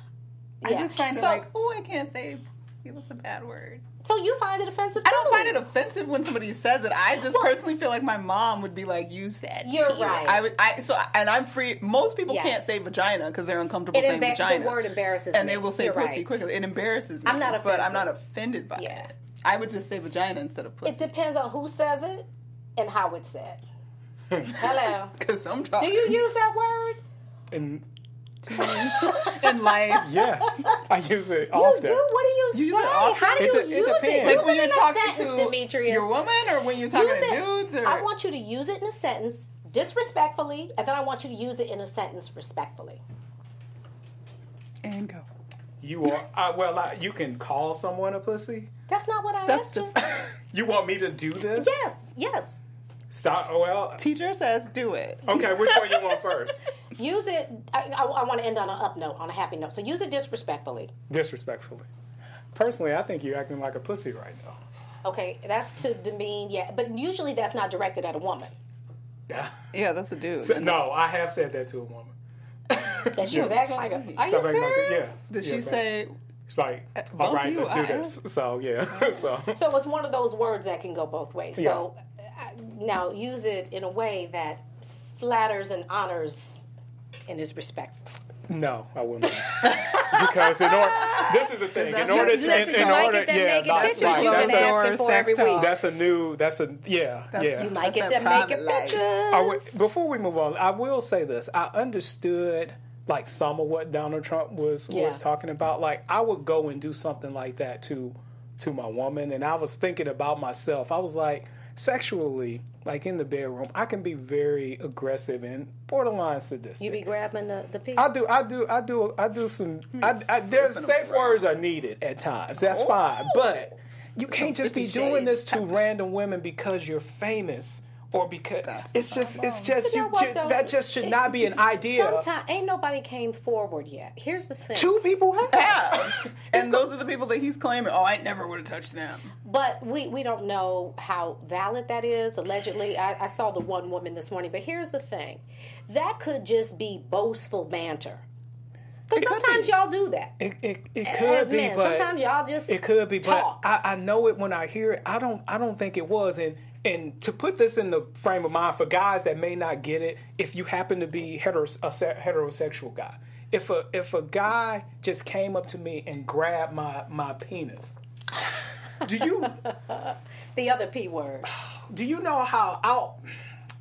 I Yeah. just find it So- like, oh, I can't say pussy. That's a bad word. So you find it offensive? I don't find it offensive when somebody says it. I just Well- personally feel like my mom would be like, "You said." You're period." right. I would. I so and I'm free. Most people Yes. can't say vagina because they're uncomfortable It saying embar- vagina. the word embarrasses and me. they will say You're pussy right. quickly. It embarrasses me. I'm not but I'm not offended by Yeah. it. I would just say vagina instead of pussy. It depends on who says it and how it's said. Hello. Because I'm Do you use that word? And in life? yes, I use it You often. do? What do you, You use say? it often? How do It you de- it use it? depends. Use Like it when you're in a talking sentence, to Demetrius. your woman, or when you're talking Use to dudes, or I want you to use it in a sentence disrespectfully, and then I want you to use it in a sentence respectfully. and go. You are uh, well. I, you can call someone a pussy. That's not what I That's asked the you. You want me to do this? Yes, yes. Stop. Well, teacher says do it. okay. Which one you want first? Use it. I, I, I want to end on an up note, on a happy note. So use it disrespectfully. Disrespectfully. Personally, I think you're acting like a pussy right now. Okay, that's to demean. Yeah, but usually that's not directed at a woman. Yeah. Yeah, that's a dude. So- no, I have said that to a woman. That she was acting like a. Are you Stop acting like a- serious? yeah. Did she Yeah, man. say? It's like, all right, you, let's do I- this. So yeah. so So it's one of those words that can go both ways. So uh, now use it in a way that flatters and honors and is respectful. no, I wouldn't. because in order, this is the thing. In order, what- in, listen, in you might order, get them yeah, naked that's pictures right. you've a, for every week. that's a new. That's a yeah, yeah. You might That's get them naked private life. pictures. I before we move on, I will say this. I understood like some of what Donald Trump was Yeah. was talking about. Like I would go and do something like that to to my woman, and I was thinking about myself. I was like, sexually, like in the bedroom, I can be very aggressive and borderline sadistic. You be grabbing the, the people. I do, I do, I do, I do some. I, I, there's safe words are needed at times. That's fine, but you can't just be doing this to random women because you're famous or because That's it's just, it's just You know you. what, though? that just should not be an idea. Sometimes ain't nobody came forward yet. Here's the thing. Two people have. have. and those are the people that he's claiming. Oh, I never would have touched them. But we, we don't know how valid that is. Allegedly, I, I saw the one woman this morning. But here's the thing that could just be boastful banter. Because sometimes be. y'all do that. It, it, it As could be, men, but sometimes y'all just it could be. talk. But I, I know it when I hear it. I don't. I don't think it was. And and to put this in the frame of mind for guys that may not get it, if you happen to be heteros, a se- heterosexual guy, if a if a guy just came up to me and grabbed my my penis, do you the other p word do you know how out?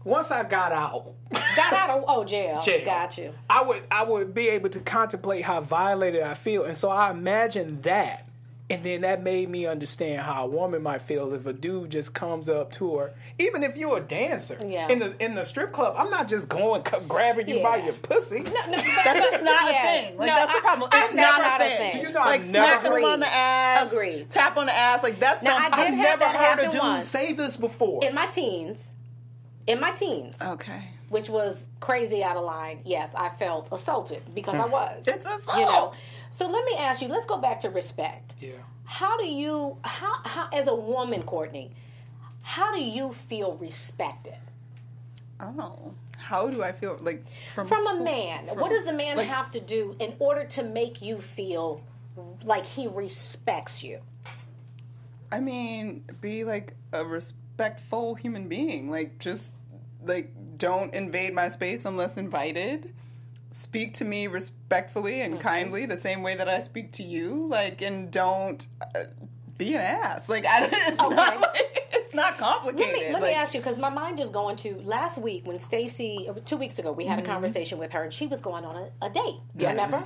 Once I got out, got out of oh jail. jail. Got you. I would I would be able to contemplate how violated I feel, and so I imagine that, and then that made me understand how a woman might feel if a dude just comes up to her, even if you're a dancer Yeah. in the in the strip club. I'm not just going c- grabbing you by your pussy. No, no, That's just not yes. a thing. Like No, that's the I- problem. I've It's never not had a thing. Do you know, like I've smacking them on the ass, Agreed. tap on the ass. Like that's Now, I something. did I've never that heard a dude once. say this before. in my teens, in my teens, okay. which was crazy out of line. Yes, I felt assaulted because I hmm. was. It's assault. You know. So let me ask you. Let's go back to respect. yeah. How do you, how, how as a woman, Courtney, how do you feel respected Oh, how do I feel? Like from from a man? what does the man like- have to do in order to make you feel like he respects you? I mean, be like a respectful human being. Like just like don't invade my space unless invited. Speak to me respectfully and kindly, the same way that I speak to you. Like, and don't uh, be an ass. Like, I, it's not. Like, it's not complicated. Let me, let me ask you because my mind is going to last week when Stacy, uh, two weeks ago, we had a conversation with her and she was going on a, a date. Yes. Remember?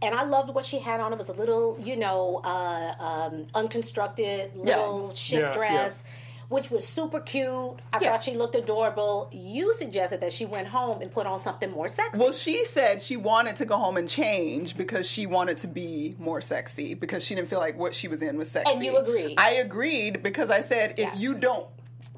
And I loved what she had on. It was a little, you know, uh, um, unconstructed little shift Yeah, dress. Which was super cute. I thought she looked adorable. You suggested that she went home and put on something more sexy. Well, she said she wanted to go home and change because she wanted to be more sexy because she didn't feel like what she was in was sexy. And you agreed. I agreed because I said if Yes. you don't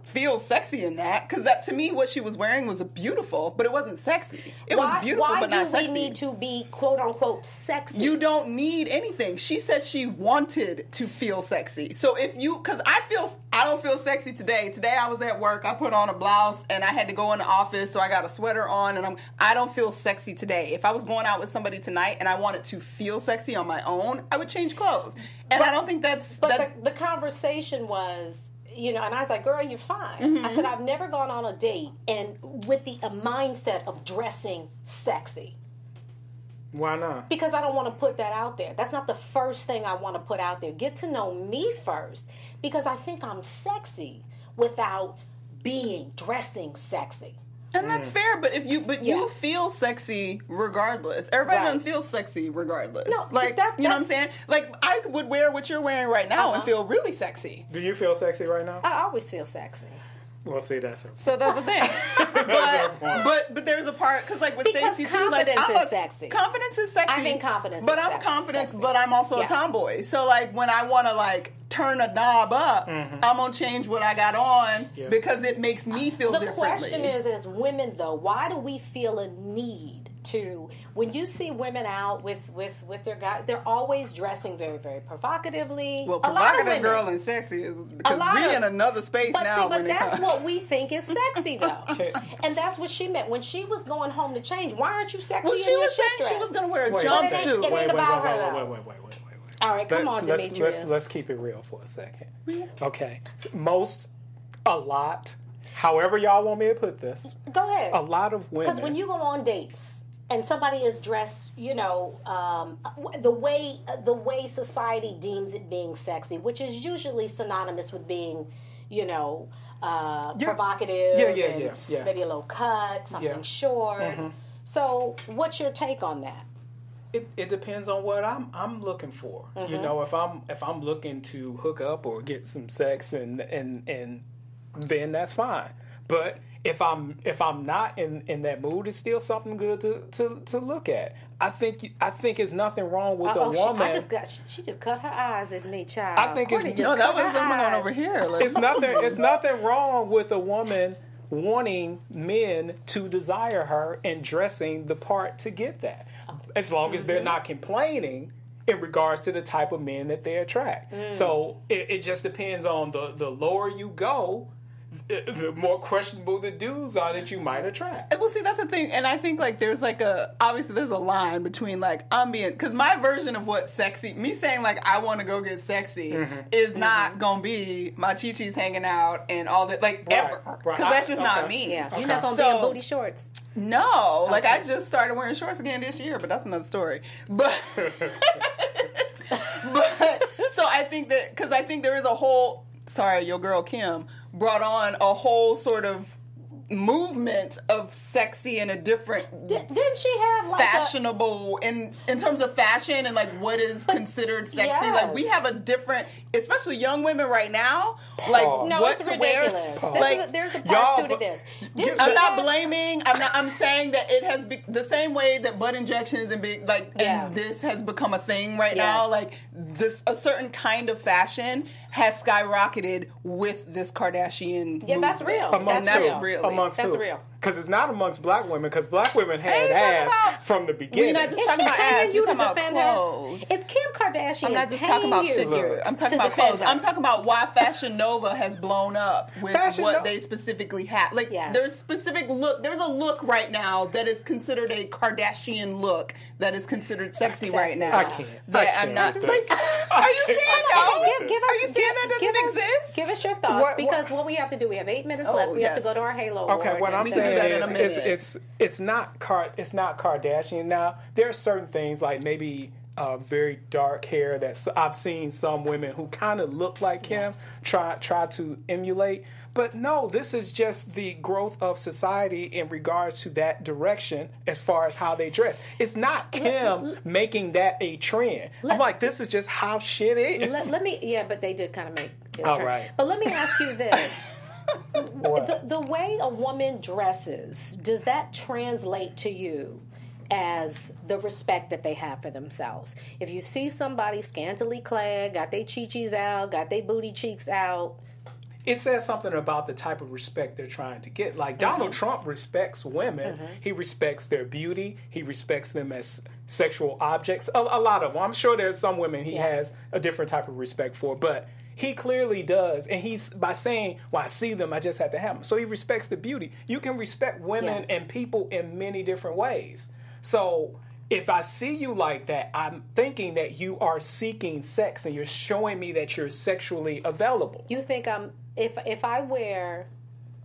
feel sexy in that, because that to me what she was wearing was beautiful, but it wasn't sexy. It why, was beautiful, but not sexy. why but do we need to be quote unquote sexy? you don't need anything. She said she wanted to feel sexy. So if you, because I feel, I don't feel sexy today. Today I was at work. I put on a blouse and I had to go in the office, so I got a sweater on, and I'm, I don't feel sexy today. If I was going out with somebody tonight and I wanted to feel sexy on my own, I would change clothes. And I don't think that's But that. the, the conversation was, you know, and I was like, girl, you're fine. Mm-hmm. I said, I've never gone on a date and with the a mindset of dressing sexy Why not? because I don't want to put that out there. That's not the first thing I want to put out there. Get to know me first because I think I'm sexy without being dressing sexy. And that's fair, but if you but you feel sexy regardless. Everybody Right. doesn't feel sexy regardless. No, like that- you know what I'm saying? Like I would wear what you're wearing right now and Uh-huh. feel really sexy. Do you feel sexy right now? I always feel sexy. Well, see, that's her. So that's the thing. but, but but there's a part because like with Because Stacey too, like confidence I'm is a- sexy. Confidence is sexy. I think confidence But is I'm sex- confident, sexy. but I'm also Yeah. a tomboy. So like when I want to like turn a knob up, mm-hmm. I'm gonna change what I got on Yeah. because it makes me feel different. The differently. question is, as women, though, why do we feel a need to? When you see women out with with with their guys, they're always dressing very, very provocatively. well, a lot of provocative women. girl and sexy is because lot we of- in another space But now. see, but when that's what we think is sexy, though, and that's what she meant when she was going home to change. Why aren't you sexy? Well, in she your was saying shift she was gonna wear a Wait, it ain't- jumpsuit. it ain't wait, wait, about wait, her, wait, though. wait, wait, wait, wait, wait. All right, come on, let's, Demetrius. let's let's keep it real for a second. Okay, most, a lot, however y'all want me to put this, Go ahead. a lot of women. Because when you go on dates and somebody is dressed, you know, um, the way the way society deems it being sexy, which is usually synonymous with being, you know, uh, provocative. Yeah, yeah, and yeah, yeah. Maybe a little cut, something Yeah. Mm-hmm. short. So, what's your take on that? It, it depends on what I'm I'm looking for. Mm-hmm. You know, if I'm if I'm looking to hook up or get some sex and and and then that's fine. But if I'm if I'm not in, in that mood, it's still something good to, to, to look at. I think I think it's nothing wrong with a oh, she, woman. I just got. She, she just cut her eyes at me, child. I think it's- Courtney just No, that was her someone on over here. Like, it's nothing it's nothing wrong with a woman wanting men to desire her and dressing the part to get that oh. as long as they're mm-hmm. not complaining in regards to the type of men that they attract mm. so it, it just depends on the the lower you go the, the more questionable the dudes are that you might attract Well, see, that's the thing, and I think like there's like a obviously there's a line between like I'm being because my version of what sexy me saying like I want to go get sexy Mm-hmm. is not gonna be my chi chi's hanging out and all that like Right, ever right. because that's just not Okay. me. Yeah, Okay. you're not gonna be So- in booty shorts. No, like I just started wearing shorts again this year, but that's another story. But but so I think that because I think there is a whole sorry, your girl Kim brought on a whole sort of movement of sexy in a different Di- didn't she have like a, fashionable in in terms of fashion and like what is considered sexy like we have a different especially young women right now like No, what it's to wear ridiculous. This like is a, there's a y'all part two to this. Didn't I'm not have- blaming. I'm not. I'm saying that it has be, the same way that butt injections and big like Yeah. and this has become a thing right Yes. now. Like this, a certain kind of fashion has skyrocketed with this Kardashian. Yeah, that's real. amongst That's who? real. real. amongst That's who? real. Because it's not amongst black women because black women had ass about- from the beginning We're not just Is talking about ass, we to talking about defend her? clothes. Is Kim Kardashian I'm not just talking about you figure. I'm talking about clothes. her? I'm talking about why Fashion Nova has blown up with Fashion what Nova- they specifically have. Like Yes. there's specific look. There's a look right now that is considered a Kardashian look that is considered sexy, Sexy. right now. I can't. That I I'm can't not. Like, are you saying no? Give, give us, Are you saying give, that doesn't give us, exist? Give us your thoughts What- what- because what we have to do, we have eight minutes Oh, left. We have to go to our Halo. Okay, what I'm We can then- do in a is, it's, it's it's not Car it's not Kardashian. Now there are certain things like maybe uh, very dark hair that I've seen some women who kind of look like Kim try try to emulate. But no, this is just the growth of society in regards to that direction as far as how they dress. It's not Kim making that a trend. I'm like, this is just how shit is. Let, let me, yeah, but they did kind of make. it All right. But let me ask you this? the the way a woman dresses does that translate to you? As the respect that they have for themselves. If you see somebody scantily clad, got their chichis out, got their booty cheeks out, it says something about the type of respect they're trying to get. Like Donald Mm-hmm. Trump respects women. He respects their beauty. He respects them as sexual objects. A, a lot of them. I'm sure there's some women he Yes. has a different type of respect for, but he clearly does. And he's by saying, "Well, I see them. I just have to have them." So he respects the beauty. You can respect women Yeah. and people in many different ways. So. If I see you like that, I'm thinking that you are seeking sex and you're showing me that you're sexually available. you think I'm if if I wear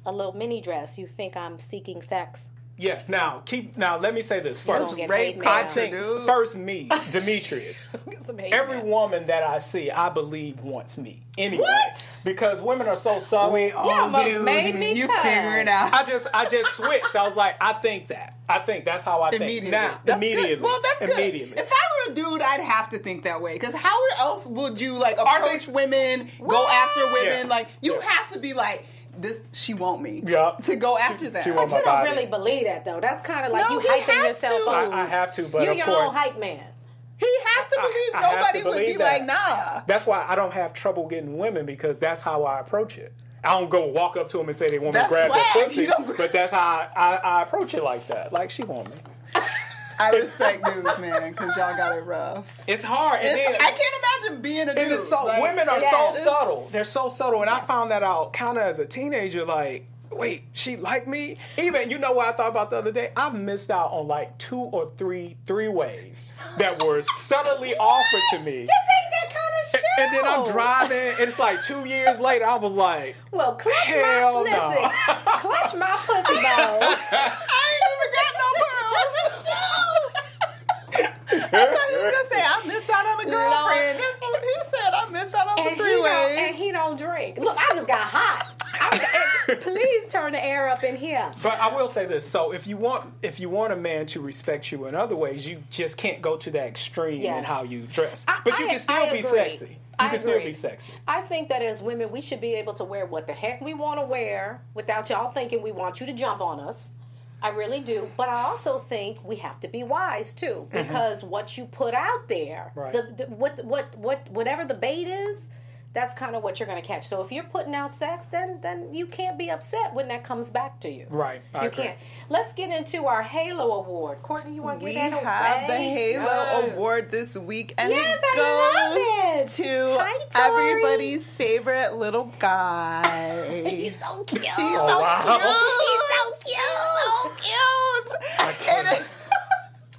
a little mini dress, you think I'm seeking sex? Yes. Now keep. Now let me say this Don't first. get rape hate culture, I think dude. first me, Demetrius. Every mail. woman that I see, I believe wants me anyway. What? Because women are so soft. We all almost do. made me you cuss. figure it out. I just, I just switched. I was like, I think that. I think that's how I think Immediately. now. That's immediately. Good. Well, that's good. immediately. If I were a dude, I'd have to think that way. Because how else would you like they- approach women, go after women? Yeah. Like you Yeah. have to be like this. She want me. Yeah. To go after that. she But want you my don't body. really believe that though. That's kind of like No, you he hyping has yourself to. up. I, I have to, but You're of your course, own hype man. he has to I- believe I have to nobody would be that. like, nah. That's why I don't have trouble getting women because that's how I approach it. I don't go walk up to them and say they want me to grab swag. their pussy, don't- but that's how I, I, I approach it like that. Like she want me. I respect dudes, man, because y'all got it rough. It's hard, and It's- then I can't imagine being a dude. It's so Like, women are so subtle. They're so subtle, and I found that out kind of as a teenager. Like, wait, she like me? Even you know what I thought about the other day? I've missed out on like two or three three ways that were subtly offered to me. This ain't that kind of shit. And then I'm driving, and it's like two years later. I was like, Well, clutch Hell my no. listen, clutch my pussy balls. I ain't even got no pearls. I thought he was gonna say I missed out on a girlfriend. Lord. That's what he said. I missed out on some and, he three don't, ways. and he don't drink. Look, I just got hot. I, please turn the air up in here. But I will say this: so if you want if you want a man to respect you in other ways, you just can't go to that extreme in how you dress. I- but you I- can still I be agree. sexy. You I can still be sexy. I think that as women, we should be able to wear what the heck we want to wear without y'all thinking we want you to jump on us. I really do. But I also think we have to be wise too, because what you put out there, Mm-hmm. Right. the, the, what, what, what, whatever the bait is, that's kind of what you're going to catch. So if you're putting out sex, then then you can't be upset when that comes back to you. Right. I you agree. can't. Let's get into our Halo Award. Courtney, you want to We get that have the? Halo Yes. Award this week, and Yes, it I goes love it. to Hi, everybody's favorite little guy. He's so cute. He's Oh, so wow. cute. He's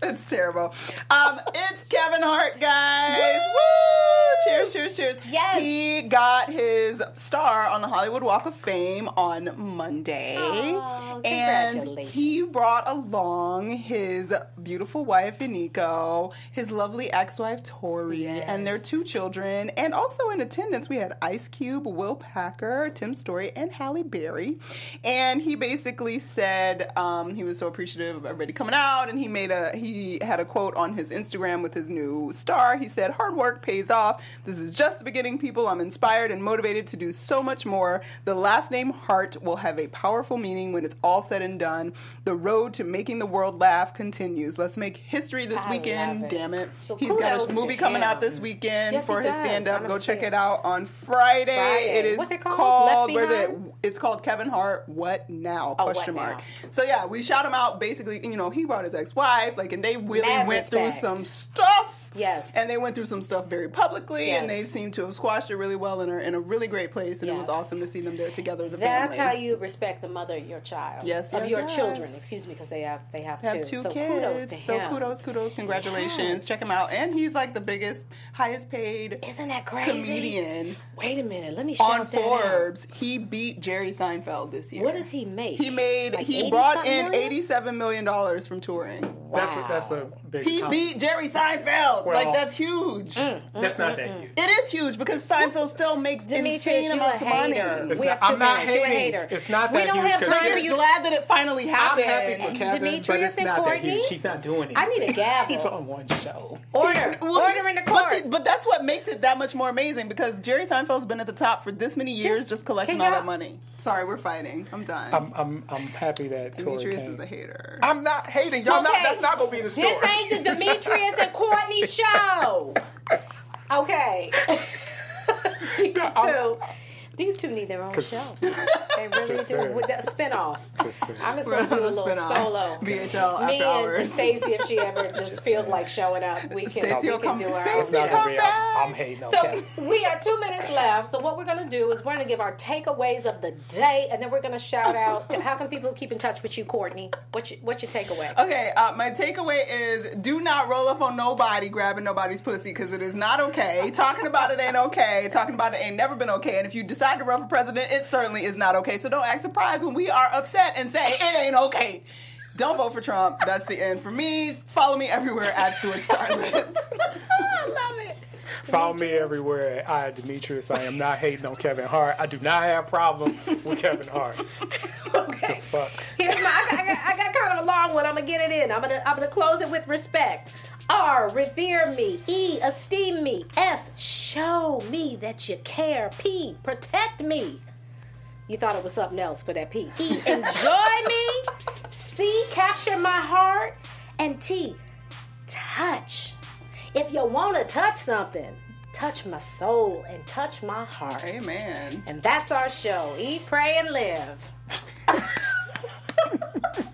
it's terrible. Um, it's Kevin Hart, guys. Woo! Cheers, cheers, cheers. Yes. He got his star on the Hollywood Walk of Fame on Monday. Oh, and he brought along his beautiful wife, Eniko, his lovely ex-wife, Tori, and their two children. And also in attendance, we had Ice Cube, Will Packer, Tim Story, and Halle Berry. And he basically said um, he was so appreciative of everybody coming out, and he made a he had a quote on his Instagram with his new star. He said, "Hard work pays off. This is just the beginning, people. I'm inspired and motivated to do so much more. The last name Hart will have a powerful meaning when it's all said and done. The road to making the world laugh continues. Let's make history this I weekend. it. Damn it! So He's got a movie coming out this weekend Yes, for his stand up. Go check it it. out on Friday. Friday. It is What's it called? called. Left Where is it? It's called Kevin Hart. What now? Oh, Question What mark. Now? So yeah, we shout him out. Basically, you know, he brought his ex-wife, like, and they really Mad went through some stuff. Yes. and they went through some stuff very publicly, and they seem to have squashed it really well and are in a really great place. And it was awesome to see them there together as a That's family. That's how you respect the mother of your child. Yes, of yes, your yes. children. Excuse me, because they have they have, have two. two so kids. kudos to so him. kudos, kudos, congratulations. Yes. Check him out, and he's like the biggest, highest paid Isn't that crazy? comedian Wait a minute. Let me shout on that out. Forbes. He beat Jerry Seinfeld this year. What does he make? He made. Like he brought in eighty-seven million dollars from touring. That's a, Wow. that's a big. He com- beat Jerry Seinfeld. Well- like that's huge. Mm, mm, that's not mm, that huge. It is huge because Seinfeld still makes Demetrius, insane a amounts of money. hater. It's we not- have 2 I'm not minutes. You a hater. It's not that we don't huge have 'cause time for you. glad that it finally I'm happened. happy for Kevin, but Demetrius it's and not Courtney? that huge. He's not doing it. I need a gavel. He's on one show. Order. Well, Order in the but court. see- But, that's what makes it that much more amazing because Jerry Seinfeld's been at the top for this many years, Just- just, collecting all that money. Sorry, we're fighting. I'm done. I'm I'm I'm happy that Tori Demetrius came. is a hater. I'm not hating y'all. Not Okay. that's not gonna be the story. This ain't the Demetrius and Courtney show. Okay. these two. These two need their own show. They really Just do. saying. With that spinoff. Just. I'm just gonna do a on a little spin-off. solo. BHL Me after and hours. Stacey, if she ever just, Just feels saying. like showing up, we can, Stacey we can come- do our Stacey own It's not will show. gonna back. I'm, I'm hating on So Kevin. we have two minutes left. So what we're gonna do is we're gonna give our takeaways of the day, and then we're gonna shout out to how can people keep in touch with you, Courtney? What's your, what's your takeaway? Okay, uh, my takeaway is do not roll up on nobody grabbing nobody's pussy because it is not okay. Talking about it ain't okay. Talking about it ain't never been okay. And if you decide to run for president, it certainly is not okay. So don't act surprised when we are upset and say it ain't okay. Don't vote for Trump. That's the end for me. Follow me everywhere at Stuart Starlet. I love it. Follow me everywhere. I Demetrius. I am not hating on Kevin Hart. I do not have problems with Kevin Hart. Okay. Fuck. Here's my. I got, I got, I got kind of a long one. I'm gonna get it in. I'm gonna. I'm gonna close it with respect. R. Revere me. E. Esteem me. S. Show me that you care. P. Protect me. You thought it was something else for that P. E. Enjoy me. C. Capture my heart. And T. Touch. If you want to touch something, touch my soul and touch my heart. Amen. And that's our show. Eat, pray, and live.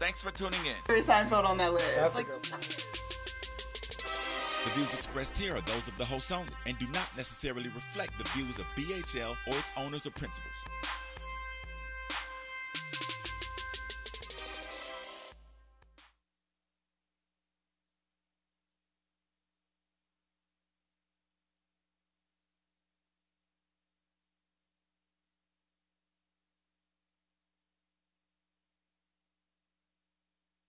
Thanks for tuning in. Jerry Seinfeld on that list. That's a Like, good one. The views expressed here are those of the host only and do not necessarily reflect the views of BHL or its owners or principals.